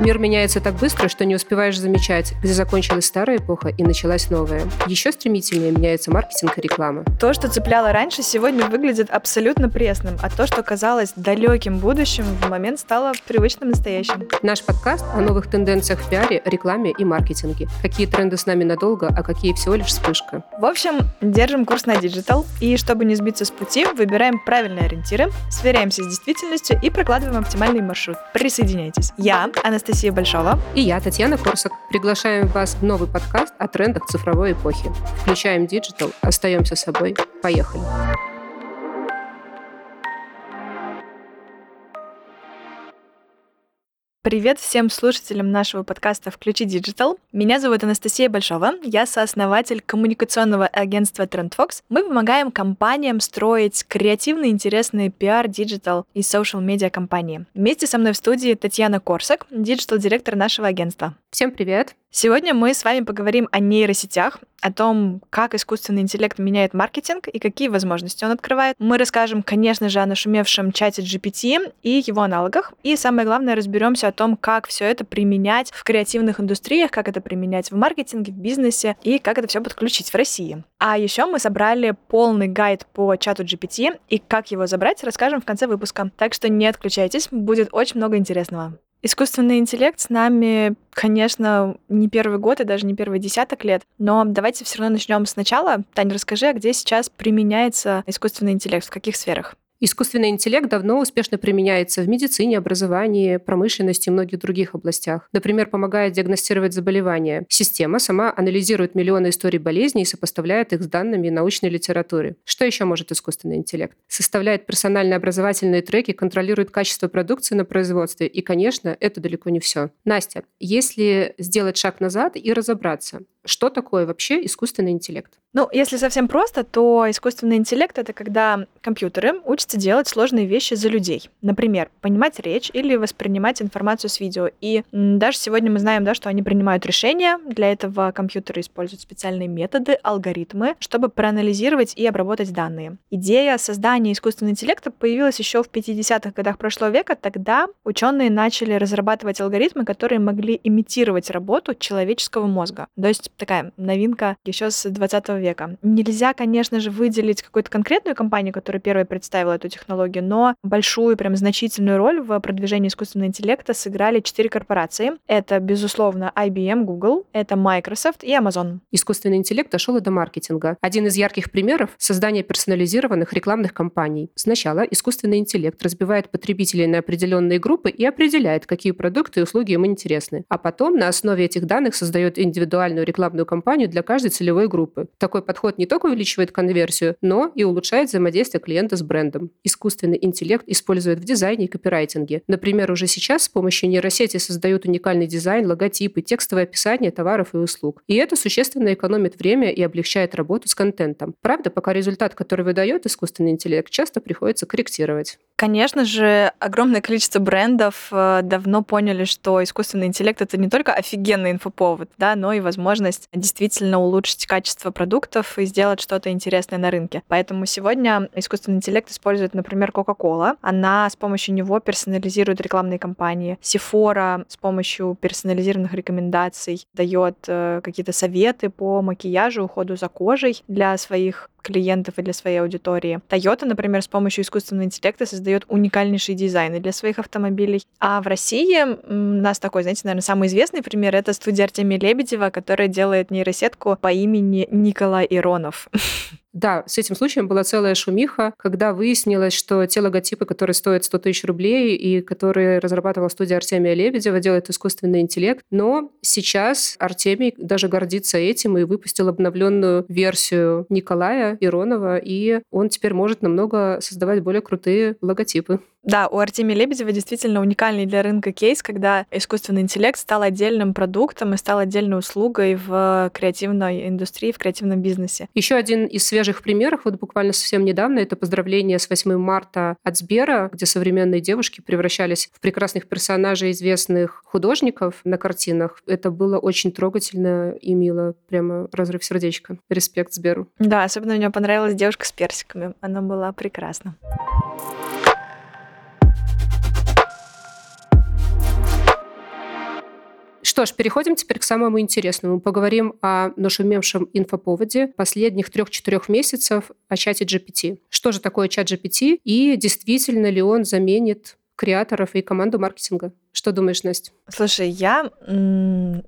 Мир меняется так быстро, что не успеваешь замечать, где закончилась старая эпоха и началась новая. Еще стремительнее меняется маркетинг и реклама. То, что цепляло раньше, сегодня выглядит абсолютно пресным, а то, что казалось далеким будущим, в момент стало привычным настоящим. Наш подкаст о новых тенденциях в пиаре, рекламе и маркетинге. Какие тренды с нами надолго, а какие всего лишь вспышка. В общем, держим курс на digital, и чтобы не сбиться с пути, выбираем правильные ориентиры, сверяемся с действительностью и прокладываем оптимальный маршрут. Присоединяйтесь. Я, Анастасия Большова. И я, Татьяна Корсак. Приглашаем вас в новый подкаст о трендах цифровой эпохи. Включаем digital, остаемся собой. Поехали. Привет всем слушателям нашего подкаста «Включи Digital». Меня зовут Анастасия Большова, я сооснователь коммуникационного агентства TrendFox. Мы помогаем компаниям строить креативные, интересные пиар, digital и social media кампании. Вместе со мной в студии Татьяна Корсак, digital-директор нашего агентства. Всем привет! Сегодня мы с вами поговорим о нейросетях, о том, как искусственный интеллект меняет маркетинг и какие возможности он открывает. Мы расскажем, конечно же, о нашумевшем чате GPT и его аналогах. И самое главное, разберемся о том, как все это применять в креативных индустриях, как это применять в маркетинге, в бизнесе и как это все подключить в России. А еще мы собрали полный гайд по чату GPT и как его забрать, расскажем в конце выпуска. Так что не отключайтесь, будет очень много интересного. Искусственный интеллект с нами, конечно, не первый год и даже не первый десяток лет, но давайте все равно начнем сначала. Таня, расскажи, а где сейчас применяется искусственный интеллект, в каких сферах? Искусственный интеллект давно успешно применяется в медицине, образовании, промышленности и многих других областях. Например, помогает диагностировать заболевания. Система сама анализирует миллионы историй болезней и сопоставляет их с данными научной литературы. Что еще может искусственный интеллект? Составляет персональные образовательные треки, контролирует качество продукции на производстве. И, конечно, это далеко не все. Настя, если сделать шаг назад и разобраться, что такое вообще искусственный интеллект? Ну, если совсем просто, то искусственный интеллект — это когда компьютеры учатся делать сложные вещи за людей. Например, понимать речь или воспринимать информацию с видео. И даже сегодня мы знаем, да, что они принимают решения. Для этого компьютеры используют специальные методы, алгоритмы, чтобы проанализировать и обработать данные. Идея создания искусственного интеллекта появилась еще в 50-х годах прошлого века. Тогда ученые начали разрабатывать алгоритмы, которые могли имитировать работу человеческого мозга. То есть такая новинка еще с 20 века. Нельзя, конечно же, выделить какую-то конкретную компанию, которая первой представила эту технологию, но большую, прям значительную роль в продвижении искусственного интеллекта сыграли четыре корпорации. Это, безусловно, IBM, Google, это Microsoft и Amazon. Искусственный интеллект дошел и до маркетинга. Один из ярких примеров — создание персонализированных рекламных кампаний. Сначала искусственный интеллект разбивает потребителей на определенные группы и определяет, какие продукты и услуги им интересны. А потом на основе этих данных создает индивидуальную рекламную рекламную кампанию для каждой целевой группы. Такой подход не только увеличивает конверсию, но и улучшает взаимодействие клиента с брендом. Искусственный интеллект используют в дизайне и копирайтинге. Например, уже сейчас с помощью нейросети создают уникальный дизайн, логотипы, текстовое описание товаров и услуг. И это существенно экономит время и облегчает работу с контентом. Правда, пока результат, который выдает искусственный интеллект, часто приходится корректировать. Конечно же, огромное количество брендов э, давно поняли, что искусственный интеллект это не только офигенный инфоповод, да, но и возможность действительно улучшить качество продуктов и сделать что-то интересное на рынке. Поэтому сегодня искусственный интеллект использует, например, Coca-Cola. Она с помощью него персонализирует рекламные кампании. Sephora с помощью персонализированных рекомендаций дает э, какие-то советы по макияжу, уходу за кожей для своих клиентов и для своей аудитории. Toyota, например, с помощью искусственного интеллекта создает уникальнейшие дизайны для своих автомобилей. А в России у нас такой, знаете, наверное, самый известный пример — это студия Артемия Лебедева, которая делает нейросетку по имени Николай Иронов. Да, с этим случаем была целая шумиха, когда выяснилось, что те логотипы, которые стоят 100 тысяч рублей и которые разрабатывала студия Артемия Лебедева, делает искусственный интеллект. Но сейчас Артемий даже гордится этим и выпустил обновленную версию Николая Иронова, и он теперь может намного создавать более крутые логотипы. Да, у Артемия Лебедева действительно уникальный для рынка кейс, когда искусственный интеллект стал отдельным продуктом и стал отдельной услугой в креативной индустрии, в креативном бизнесе. Еще один из свежих примеров, вот буквально совсем недавно, это поздравление с 8 марта от Сбера, где современные девушки превращались в прекрасных персонажей известных художников на картинах. Это было очень трогательно и мило. Прямо разрыв сердечка. Респект Сберу. Да, особенно мне понравилась девушка с персиками. Она была прекрасна. Что ж, переходим теперь к самому интересному. Поговорим о нашумевшем инфоповоде последних трех-четырех месяцев о чате GPT. Что же такое чат GPT и действительно ли он заменит креаторов и команду маркетинга? Что думаешь, Настя? Слушай, я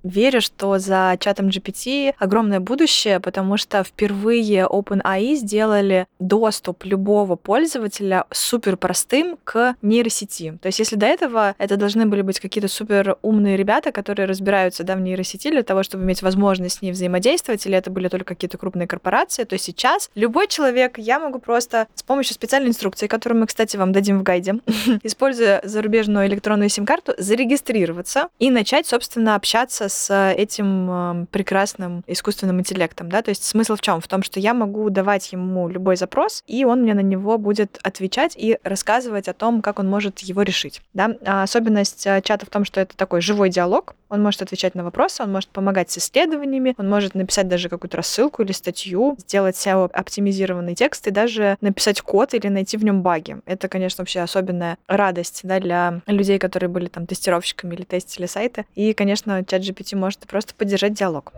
верю, что за чатом GPT огромное будущее, потому что впервые OpenAI сделали доступ любого пользователя супер простым к нейросети. То есть если до этого это должны были быть какие-то супер умные ребята, которые разбираются да, в нейросети для того, чтобы иметь возможность с ней взаимодействовать, или это были только какие-то крупные корпорации, то сейчас любой человек, я могу просто с помощью специальной инструкции, которую мы, кстати, вам дадим в гайде, используя зарубежную электронную сим-карту, зарегистрироваться и начать, собственно, общаться с этим э, прекрасным искусственным интеллектом. Да? То есть смысл в чем? В том, что я могу давать ему любой запрос, и он мне на него будет отвечать и рассказывать о том, как он может его решить. Да? А особенность э, чата в том, что это такой живой диалог, он может отвечать на вопросы, он может помогать с исследованиями, он может написать даже какую-то рассылку или статью, сделать SEO оптимизированный текст и даже написать код или найти в нем баги. Это, конечно, вообще особенная радость да, для людей, которые были там тестировщиками или тестили сайты. И, конечно, чат GPT может просто поддержать диалог.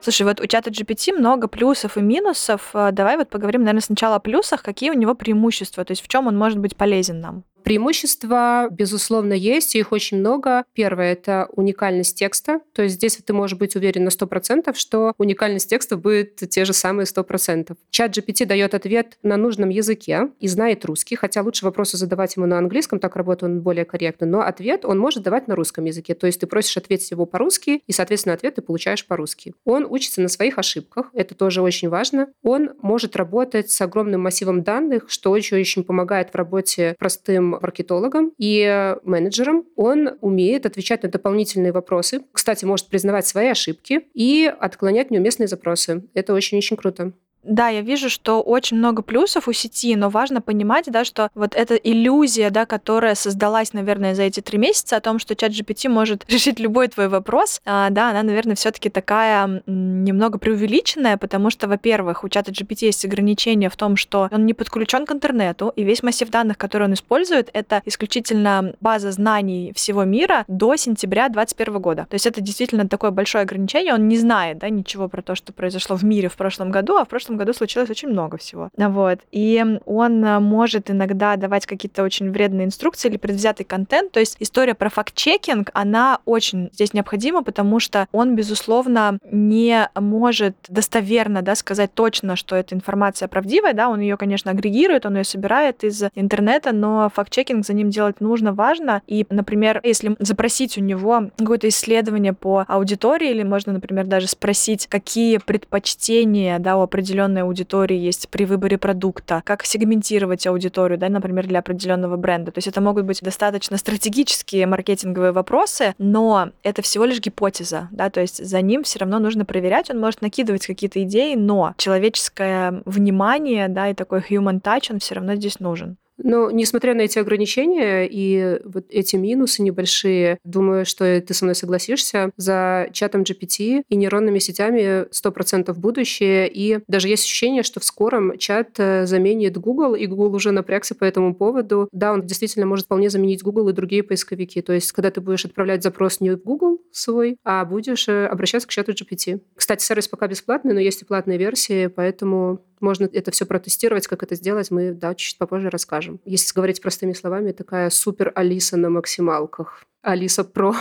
Слушай, вот у чата GPT много плюсов и минусов. Давай вот поговорим, наверное, сначала о плюсах. Какие у него преимущества? То есть в чем он может быть полезен нам? Преимущества, безусловно, есть, и их очень много. Первое — это уникальность текста. То есть здесь ты можешь быть уверен на 100%, что уникальность текста будет те же самые 100%. Чат GPT дает ответ на нужном языке и знает русский, хотя лучше вопросы задавать ему на английском, так работает он более корректно, но ответ он может давать на русском языке. То есть ты просишь ответить его по-русски, и, соответственно, ответ ты получаешь по-русски. Он учится на своих ошибках, это тоже очень важно. Он может работать с огромным массивом данных, что очень-очень помогает в работе простым маркетологом и менеджером. Он умеет отвечать на дополнительные вопросы. Кстати, может признавать свои ошибки и отклонять неуместные запросы. Это очень-очень круто. Да, я вижу, что очень много плюсов у сети, но важно понимать, да, что вот эта иллюзия, да, которая создалась, наверное, за эти три месяца о том, что чат GPT может решить любой твой вопрос, а, да, она, наверное, все таки такая немного преувеличенная, потому что, во-первых, у чата GPT есть ограничения в том, что он не подключен к интернету, и весь массив данных, который он использует, это исключительно база знаний всего мира до сентября 2021 года. То есть это действительно такое большое ограничение, он не знает, да, ничего про то, что произошло в мире в прошлом году, а в прошлом году случилось очень много всего. Вот. И он э, может иногда давать какие-то очень вредные инструкции или предвзятый контент. То есть история про факт-чекинг, она очень здесь необходима, потому что он, безусловно, не может достоверно да, сказать точно, что эта информация правдивая. Да, он ее, конечно, агрегирует, он ее собирает из интернета, но факт-чекинг за ним делать нужно, важно. И, например, если запросить у него какое-то исследование по аудитории, или можно, например, даже спросить, какие предпочтения да, у определенного определенной аудитории есть при выборе продукта, как сегментировать аудиторию, да, например, для определенного бренда. То есть это могут быть достаточно стратегические маркетинговые вопросы, но это всего лишь гипотеза, да, то есть за ним все равно нужно проверять, он может накидывать какие-то идеи, но человеческое внимание, да, и такой human touch, он все равно здесь нужен. Но, несмотря на эти ограничения и вот эти минусы небольшие, думаю, что ты со мной согласишься, за чатом GPT и нейронными сетями 100% будущее. И даже есть ощущение, что в скором чат э, заменит Google, и Google уже напрягся по этому поводу. Да, он действительно может вполне заменить Google и другие поисковики. То есть, когда ты будешь отправлять запрос не в Google свой, а будешь э, обращаться к чату GPT. Кстати, сервис пока бесплатный, но есть и платные версии, поэтому можно это все протестировать, как это сделать, мы да, чуть попозже расскажем. Если говорить простыми словами, такая супер Алиса на максималках. Алиса Про.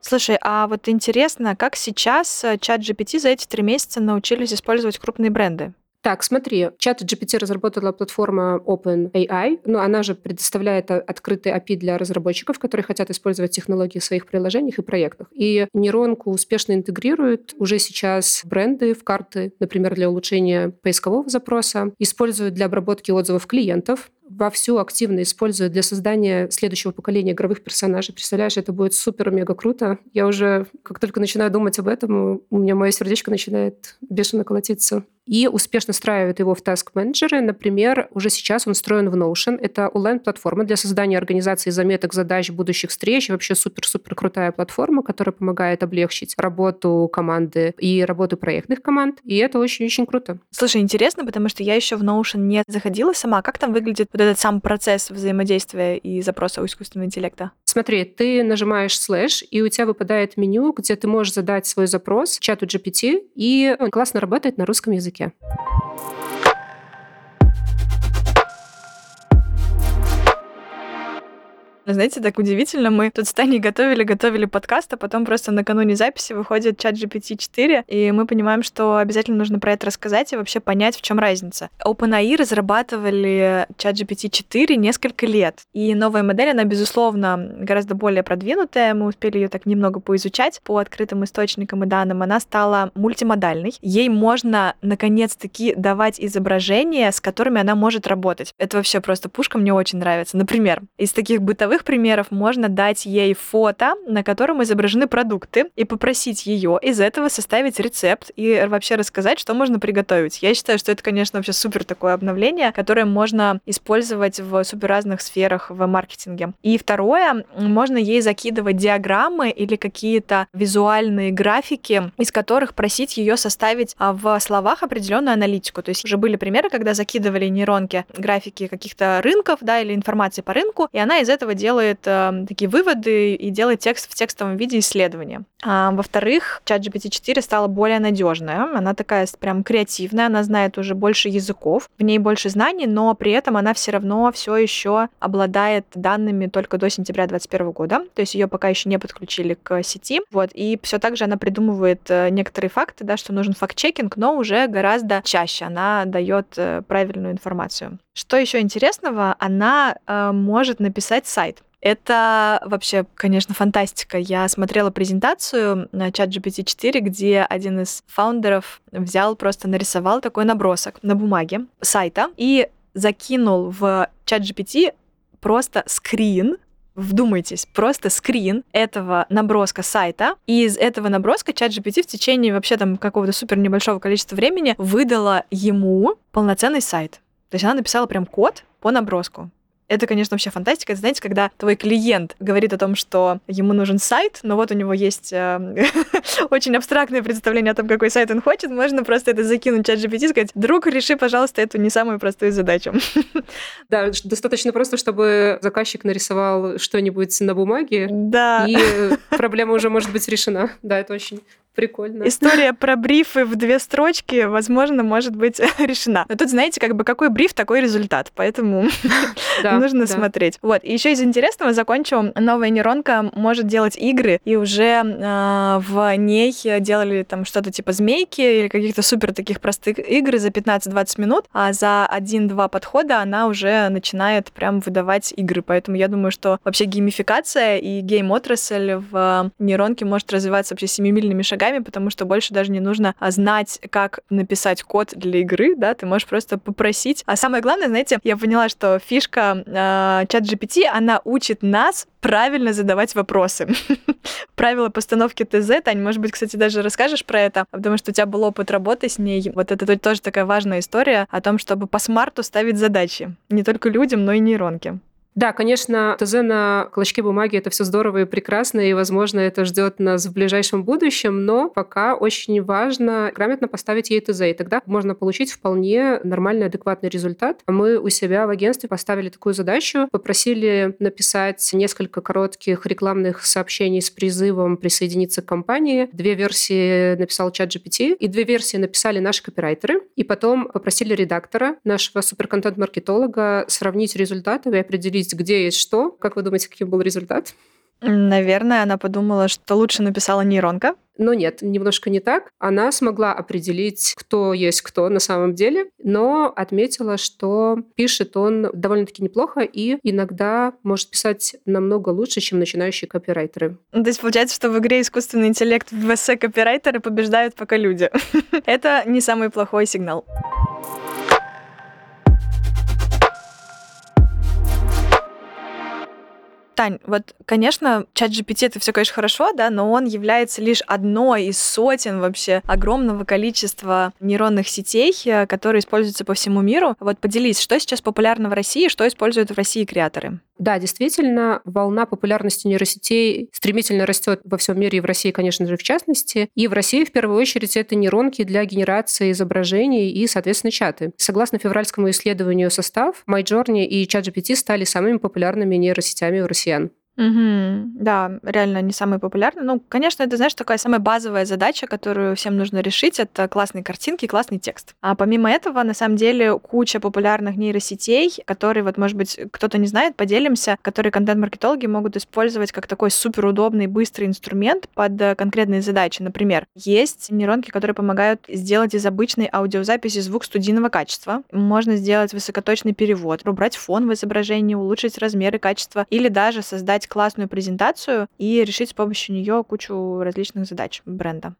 Слушай, а вот интересно, как сейчас э, чат GPT за эти три месяца научились использовать крупные бренды? Так, смотри, чат GPT разработала платформа OpenAI, но она же предоставляет открытый API для разработчиков, которые хотят использовать технологии в своих приложениях и проектах. И нейронку успешно интегрируют уже сейчас бренды в карты, например, для улучшения поискового запроса, используют для обработки отзывов клиентов. Вовсю активно используют для создания следующего поколения игровых персонажей. Представляешь, это будет супер-мега круто. Я уже, как только начинаю думать об этом, у меня мое сердечко начинает бешено колотиться и успешно встраивает его в Task Manager. Например, уже сейчас он встроен в Notion. Это онлайн-платформа для создания организации заметок, задач, будущих встреч. Вообще супер-супер крутая платформа, которая помогает облегчить работу команды и работу проектных команд. И это очень-очень круто. Слушай, интересно, потому что я еще в Notion не заходила сама. Как там выглядит вот этот сам процесс взаимодействия и запроса у искусственного интеллекта? Смотри, ты нажимаешь слэш, и у тебя выпадает меню, где ты можешь задать свой запрос чату GPT, и он классно работает на русском языке Знаете, так удивительно, мы тут с Таней готовили, готовили подкаст, а потом просто накануне записи выходит чат GPT-4, и мы понимаем, что обязательно нужно про это рассказать и вообще понять, в чем разница. OpenAI разрабатывали чат GPT-4 несколько лет, и новая модель, она, безусловно, гораздо более продвинутая, мы успели ее так немного поизучать по открытым источникам и данным, она стала мультимодальной. Ей можно, наконец-таки, давать изображения, с которыми она может работать. Это вообще просто пушка, мне очень нравится. Например, из таких бытовых бытовых примеров можно дать ей фото, на котором изображены продукты, и попросить ее из этого составить рецепт и вообще рассказать, что можно приготовить. Я считаю, что это, конечно, вообще супер такое обновление, которое можно использовать в супер разных сферах в маркетинге. И второе, можно ей закидывать диаграммы или какие-то визуальные графики, из которых просить ее составить а, в словах определенную аналитику. То есть уже были примеры, когда закидывали нейронки графики каких-то рынков, да, или информации по рынку, и она из этого делает э, такие выводы и делает текст в текстовом виде исследования. А, во-вторых, чат GPT-4 стала более надежная. Она такая прям креативная, она знает уже больше языков, в ней больше знаний, но при этом она все равно все еще обладает данными только до сентября 2021 года. То есть ее пока еще не подключили к сети. Вот, и все так же она придумывает э, некоторые факты, да, что нужен факт-чекинг, но уже гораздо чаще она дает э, правильную информацию. Что еще интересного, она э, может написать сайт. Это вообще, конечно, фантастика. Я смотрела презентацию на чат GPT-4, где один из фаундеров взял, просто нарисовал такой набросок на бумаге сайта и закинул в чат GPT просто скрин Вдумайтесь, просто скрин этого наброска сайта, и из этого наброска чат GPT в течение вообще там какого-то супер небольшого количества времени выдала ему полноценный сайт. То есть она написала прям код по наброску. Это, конечно, вообще фантастика. Это, знаете, когда твой клиент говорит о том, что ему нужен сайт, но вот у него есть э, очень абстрактное представление о том, какой сайт он хочет, можно просто это закинуть в чат GPT и сказать, друг, реши, пожалуйста, эту не самую простую задачу. Да, достаточно просто, чтобы заказчик нарисовал что-нибудь на бумаге, да. и проблема уже может быть решена. Да, это очень Прикольно. История про брифы в две строчки, возможно, может быть решена. Но тут, знаете, как бы какой бриф, такой результат. Поэтому нужно смотреть. Вот. И еще из интересного закончу. Новая нейронка может делать игры, и уже а, в ней делали там что-то типа змейки или каких-то супер таких простых игр за 15-20 минут, а за один-два подхода она уже начинает прям выдавать игры. Поэтому я думаю, что вообще геймификация и гейм-отрасль в нейронке может развиваться вообще семимильными шагами шагами, потому что больше даже не нужно а, знать, как написать код для игры, да, ты можешь просто попросить. А самое главное, знаете, я поняла, что фишка э, чат GPT, она учит нас правильно задавать вопросы. Правила постановки ТЗ, Тань, может быть, кстати, даже расскажешь про это, потому что у тебя был опыт работы с ней. Вот это тоже такая важная история о том, чтобы по смарту ставить задачи. Не только людям, но и нейронке. Да, конечно, ТЗ на клочке бумаги это все здорово и прекрасно, и, возможно, это ждет нас в ближайшем будущем, но пока очень важно грамотно поставить ей ТЗ, и тогда можно получить вполне нормальный, адекватный результат. Мы у себя в агентстве поставили такую задачу, попросили написать несколько коротких рекламных сообщений с призывом присоединиться к компании. Две версии написал чат GPT, и две версии написали наши копирайтеры, и потом попросили редактора, нашего суперконтент-маркетолога, сравнить результаты и определить, определить, где есть что. Как вы думаете, каким был результат? Наверное, она подумала, что лучше написала нейронка. Но нет, немножко не так. Она смогла определить, кто есть кто на самом деле, но отметила, что пишет он довольно-таки неплохо и иногда может писать намного лучше, чем начинающие копирайтеры. То есть получается, что в игре искусственный интеллект в ВС копирайтеры побеждают пока люди. Это не самый плохой сигнал. Тань, вот, конечно, чат GPT это все, конечно, хорошо, да, но он является лишь одной из сотен вообще огромного количества нейронных сетей, э, которые используются по всему миру. Вот поделись, что сейчас популярно в России, что используют в России креаторы? Да, действительно, волна популярности нейросетей стремительно растет во всем мире и в России, конечно же, в частности. И в России, в первую очередь, это нейронки для генерации изображений и, соответственно, чаты. Согласно февральскому исследованию состав, MyJourney и ChatGPT стали самыми популярными нейросетями у Lucian. Угу. Да, реально не самые популярные. Ну, конечно, это, знаешь, такая самая базовая задача, которую всем нужно решить, это классные картинки, классный текст. А помимо этого, на самом деле, куча популярных нейросетей, которые, вот, может быть, кто-то не знает, поделимся, которые контент-маркетологи могут использовать как такой суперудобный, быстрый инструмент под э, конкретные задачи. Например, есть нейронки, которые помогают сделать из обычной аудиозаписи звук студийного качества. Можно сделать высокоточный перевод, убрать фон в изображении, улучшить размеры, качество или даже создать создать классную презентацию и решить с помощью нее кучу различных задач бренда.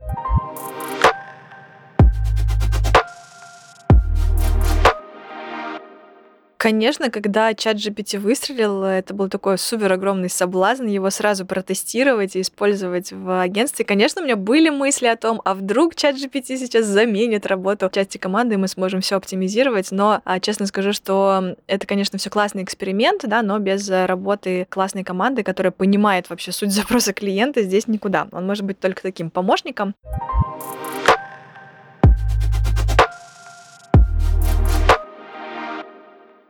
Конечно, когда чат GPT выстрелил, это был такой супер огромный соблазн его сразу протестировать и использовать в агентстве. Конечно, у меня были мысли о том, а вдруг чат GPT сейчас заменит работу части команды, и мы сможем все оптимизировать. Но, а, честно скажу, что это, конечно, все классный эксперимент, да, но без работы классной команды, которая понимает вообще суть запроса клиента, здесь никуда. Он может быть только таким помощником.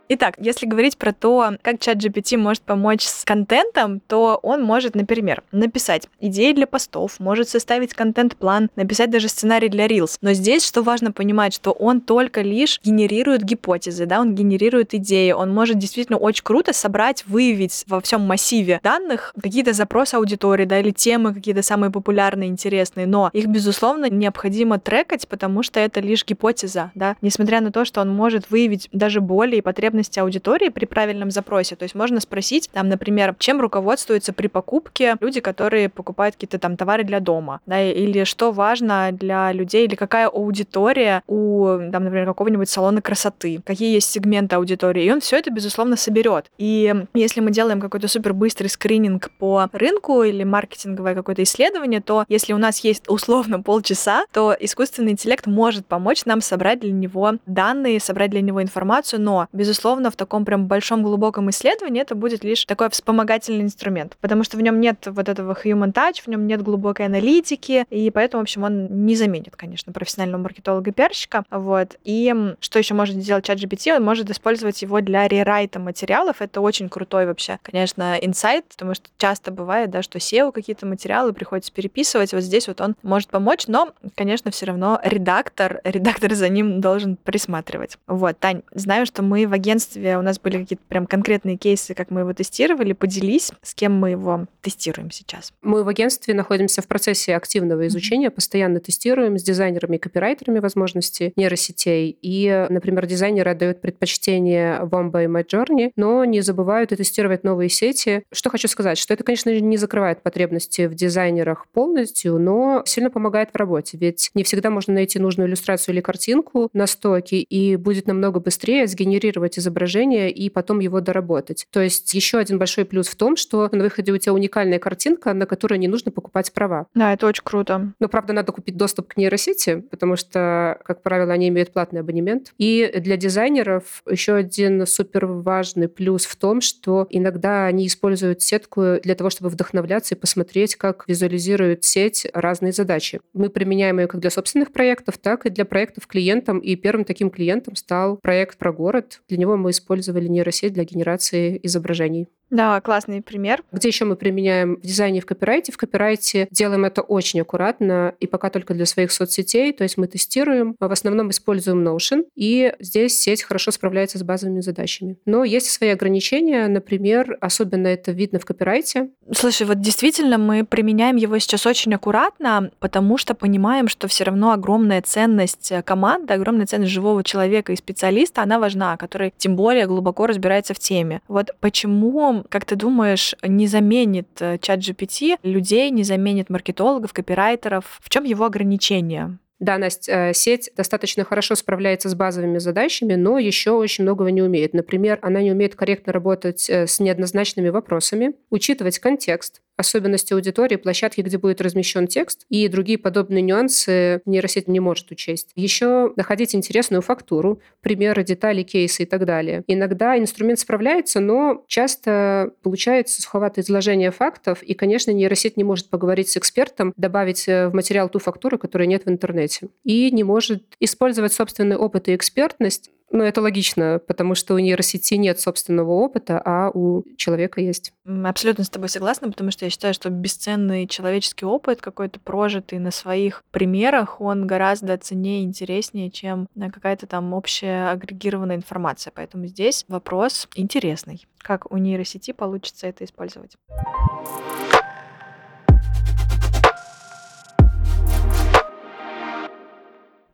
Итак, если говорить про то, как чат GPT может помочь с контентом, то он может, например, написать идеи для постов, может составить контент-план, написать даже сценарий для Reels. Но здесь что важно понимать, что он только лишь генерирует гипотезы, да, он генерирует идеи, он может действительно очень круто собрать, выявить во всем массиве данных какие-то запросы аудитории, да, или темы какие-то самые популярные, интересные, но их, безусловно, необходимо трекать, потому что это лишь гипотеза, да, несмотря на то, что он может выявить даже боли и потребности потребности аудитории при правильном запросе. То есть можно спросить, там, например, чем руководствуются при покупке люди, которые покупают какие-то там товары для дома, да, или что важно для людей, или какая аудитория у, там, например, какого-нибудь салона красоты, какие есть сегменты аудитории, и он все это, безусловно, соберет. И если мы делаем какой-то супер быстрый скрининг по рынку или маркетинговое какое-то исследование, то если у нас есть условно полчаса, то искусственный интеллект может помочь нам собрать для него данные, собрать для него информацию, но, безусловно, безусловно, в таком прям большом глубоком исследовании это будет лишь такой вспомогательный инструмент, потому что в нем нет вот этого human touch, в нем нет глубокой аналитики, и поэтому, в общем, он не заменит, конечно, профессионального маркетолога и пиарщика. Вот. И что еще может сделать чат GPT? Он может использовать его для рерайта материалов. Это очень крутой вообще, конечно, инсайт, потому что часто бывает, да, что SEO какие-то материалы приходится переписывать. Вот здесь вот он может помочь, но, конечно, все равно редактор, редактор за ним должен присматривать. Вот, Тань, знаю, что мы в агентстве агентстве у нас были какие-то прям конкретные кейсы, как мы его тестировали. Поделись, с кем мы его тестируем сейчас. Мы в агентстве находимся в процессе активного изучения, постоянно тестируем с дизайнерами и копирайтерами возможности нейросетей. И, например, дизайнеры отдают предпочтение Wamba и MyJourney, но не забывают и тестировать новые сети. Что хочу сказать, что это, конечно, не закрывает потребности в дизайнерах полностью, но сильно помогает в работе. Ведь не всегда можно найти нужную иллюстрацию или картинку на стоке, и будет намного быстрее сгенерировать изображение и потом его доработать. То есть еще один большой плюс в том, что на выходе у тебя уникальная картинка, на которую не нужно покупать права. Да, это очень круто. Но, правда, надо купить доступ к нейросети, потому что, как правило, они имеют платный абонемент. И для дизайнеров еще один супер важный плюс в том, что иногда они используют сетку для того, чтобы вдохновляться и посмотреть, как визуализирует сеть разные задачи. Мы применяем ее как для собственных проектов, так и для проектов клиентам. И первым таким клиентом стал проект про город. Для него мы использовали нейросеть для генерации изображений. Да, классный пример. Где еще мы применяем в дизайне и в копирайте? В копирайте делаем это очень аккуратно и пока только для своих соцсетей, то есть мы тестируем, в основном используем Notion, и здесь сеть хорошо справляется с базовыми задачами. Но есть свои ограничения, например, особенно это видно в копирайте. Слушай, вот действительно мы применяем его сейчас очень аккуратно, потому что понимаем, что все равно огромная ценность команды, огромная ценность живого человека и специалиста, она важна, который тем более глубоко разбирается в теме. Вот почему как ты думаешь, не заменит э, чат GPT людей, не заменит маркетологов, копирайтеров? В чем его ограничения? Да, Настя, э, сеть достаточно хорошо справляется с базовыми задачами, но еще очень многого не умеет. Например, она не умеет корректно работать э, с неоднозначными вопросами, учитывать контекст, особенности аудитории, площадки, где будет размещен текст, и другие подобные нюансы нейросеть не может учесть. Еще находить интересную фактуру, примеры, детали, кейсы и так далее. Иногда инструмент справляется, но часто получается суховатое изложение фактов, и, конечно, нейросеть не может поговорить с экспертом, добавить э, в материал ту фактуру, которой нет в интернете, и не может использовать собственный опыт и экспертность ну, это логично, потому что у нейросети нет собственного опыта, а у человека есть. Абсолютно с тобой согласна, потому что я считаю, что бесценный человеческий опыт, какой-то прожитый на своих примерах, он гораздо ценнее и интереснее, чем какая-то там общая агрегированная информация. Поэтому здесь вопрос интересный. Как у нейросети получится это использовать?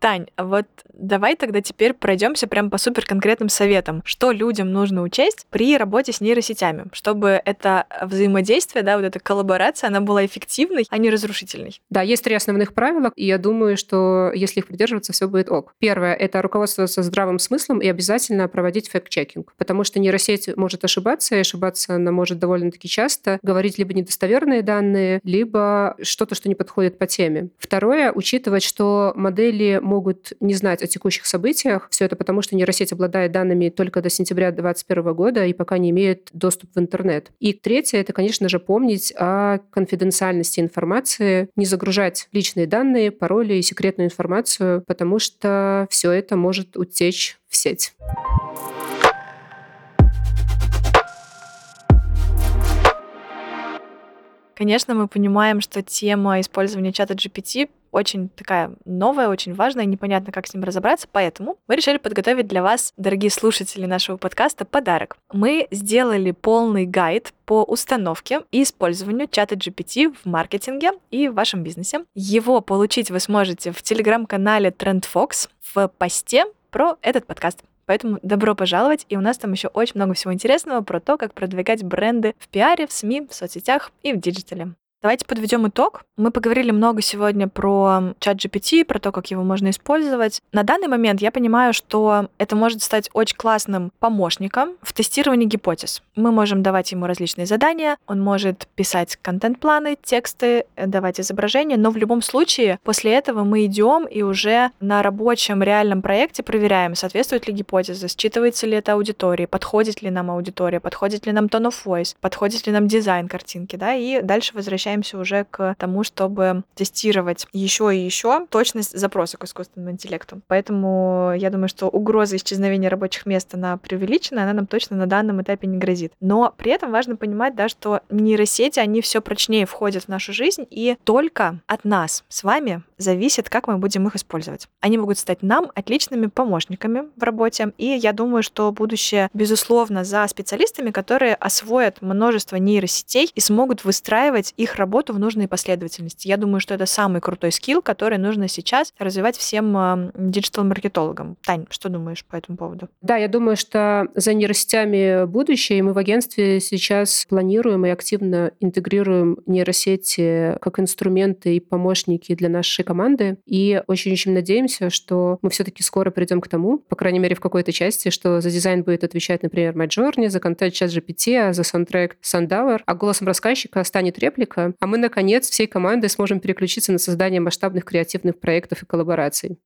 Тань, а вот давай тогда теперь пройдемся прям по супер конкретным советам. Что людям нужно учесть при работе с нейросетями, чтобы это взаимодействие, да, вот эта коллаборация, она была эффективной, а не разрушительной? Да, есть три основных правила, и я думаю, что если их придерживаться, все будет ок. Первое — это руководствоваться здравым смыслом и обязательно проводить факт-чекинг, потому что нейросеть может ошибаться, и ошибаться она может довольно-таки часто, говорить либо недостоверные данные, либо что-то, что не подходит по теме. Второе — учитывать, что модели могут не знать о текущих событиях. Все это потому, что нейросеть обладает данными только до сентября 2021 года и пока не имеет доступ в интернет. И третье — это, конечно же, помнить о конфиденциальности информации, не загружать личные данные, пароли и секретную информацию, потому что все это может утечь в сеть. Конечно, мы понимаем, что тема использования чата GPT очень такая новая, очень важная, непонятно, как с ним разобраться, поэтому мы решили подготовить для вас, дорогие слушатели нашего подкаста, подарок. Мы сделали полный гайд по установке и использованию чата GPT в маркетинге и в вашем бизнесе. Его получить вы сможете в телеграм-канале TrendFox в посте про этот подкаст. Поэтому добро пожаловать, и у нас там еще очень много всего интересного про то, как продвигать бренды в пиаре, в СМИ, в соцсетях и в digital е. Давайте подведем итог. Мы поговорили много сегодня про ChatGPT, про то, как его можно использовать. На данный момент я понимаю, что это может стать очень классным помощником в тестировании гипотез. Мы можем давать ему различные задания, он может писать контент-планы, тексты, давать изображения, но в любом случае после этого мы идем и уже на рабочем реальном проекте проверяем, соответствует ли гипотеза, считывается ли это аудитория, подходит ли нам аудитория, подходит ли нам tone of voice, подходит ли нам дизайн картинки, да, и дальше возвращаемся возвращаемся уже к тому, чтобы тестировать еще и еще точность запроса к искусственному интеллекту. Поэтому я думаю, что угроза исчезновения рабочих мест, она преувеличена, она нам точно на данном этапе не грозит. Но при этом важно понимать, да, что нейросети, они все прочнее входят в нашу жизнь, и только от нас с вами зависит, как мы будем их использовать. Они могут стать нам отличными помощниками в работе, и я думаю, что будущее, безусловно, за специалистами, которые освоят множество нейросетей и смогут выстраивать их работу в нужной последовательности. Я думаю, что это самый крутой скилл, который нужно сейчас развивать всем диджитал-маркетологам. Тань, что думаешь по этому поводу? Да, я думаю, что за нейросетями будущее, и мы в агентстве сейчас планируем и активно интегрируем нейросети как инструменты и помощники для нашей команды. И очень-очень надеемся, что мы все-таки скоро придем к тому, по крайней мере, в какой-то части, что за дизайн будет отвечать, например, Midjourney, за контент чат GPT, а за саундтрек Sundauer, а голосом рассказчика станет реплика, а мы, наконец, всей командой сможем переключиться на создание масштабных креативных проектов и коллабораций.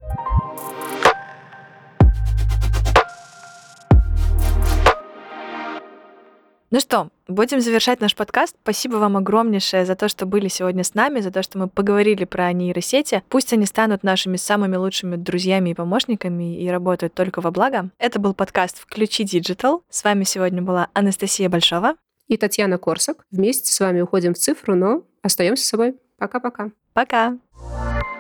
Ну что, будем завершать наш подкаст. Спасибо вам огромнейшее за то, что были сегодня с нами, за то, что мы поговорили про нейросети. Пусть они станут нашими самыми лучшими друзьями и помощниками и работают только во благо. Это был подкаст «Включи Digital». С вами сегодня была Анастасия Большова и Татьяна Корсак. Вместе с вами уходим в цифру, но остаемся с собой. Пока-пока. Пока. Кстати,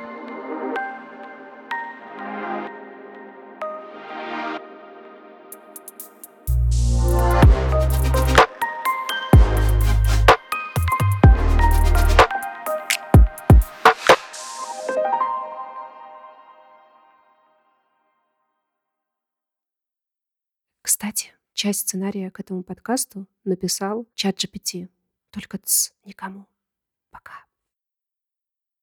часть сценария к этому подкасту написал чат GPT. Только ц никому. Пока.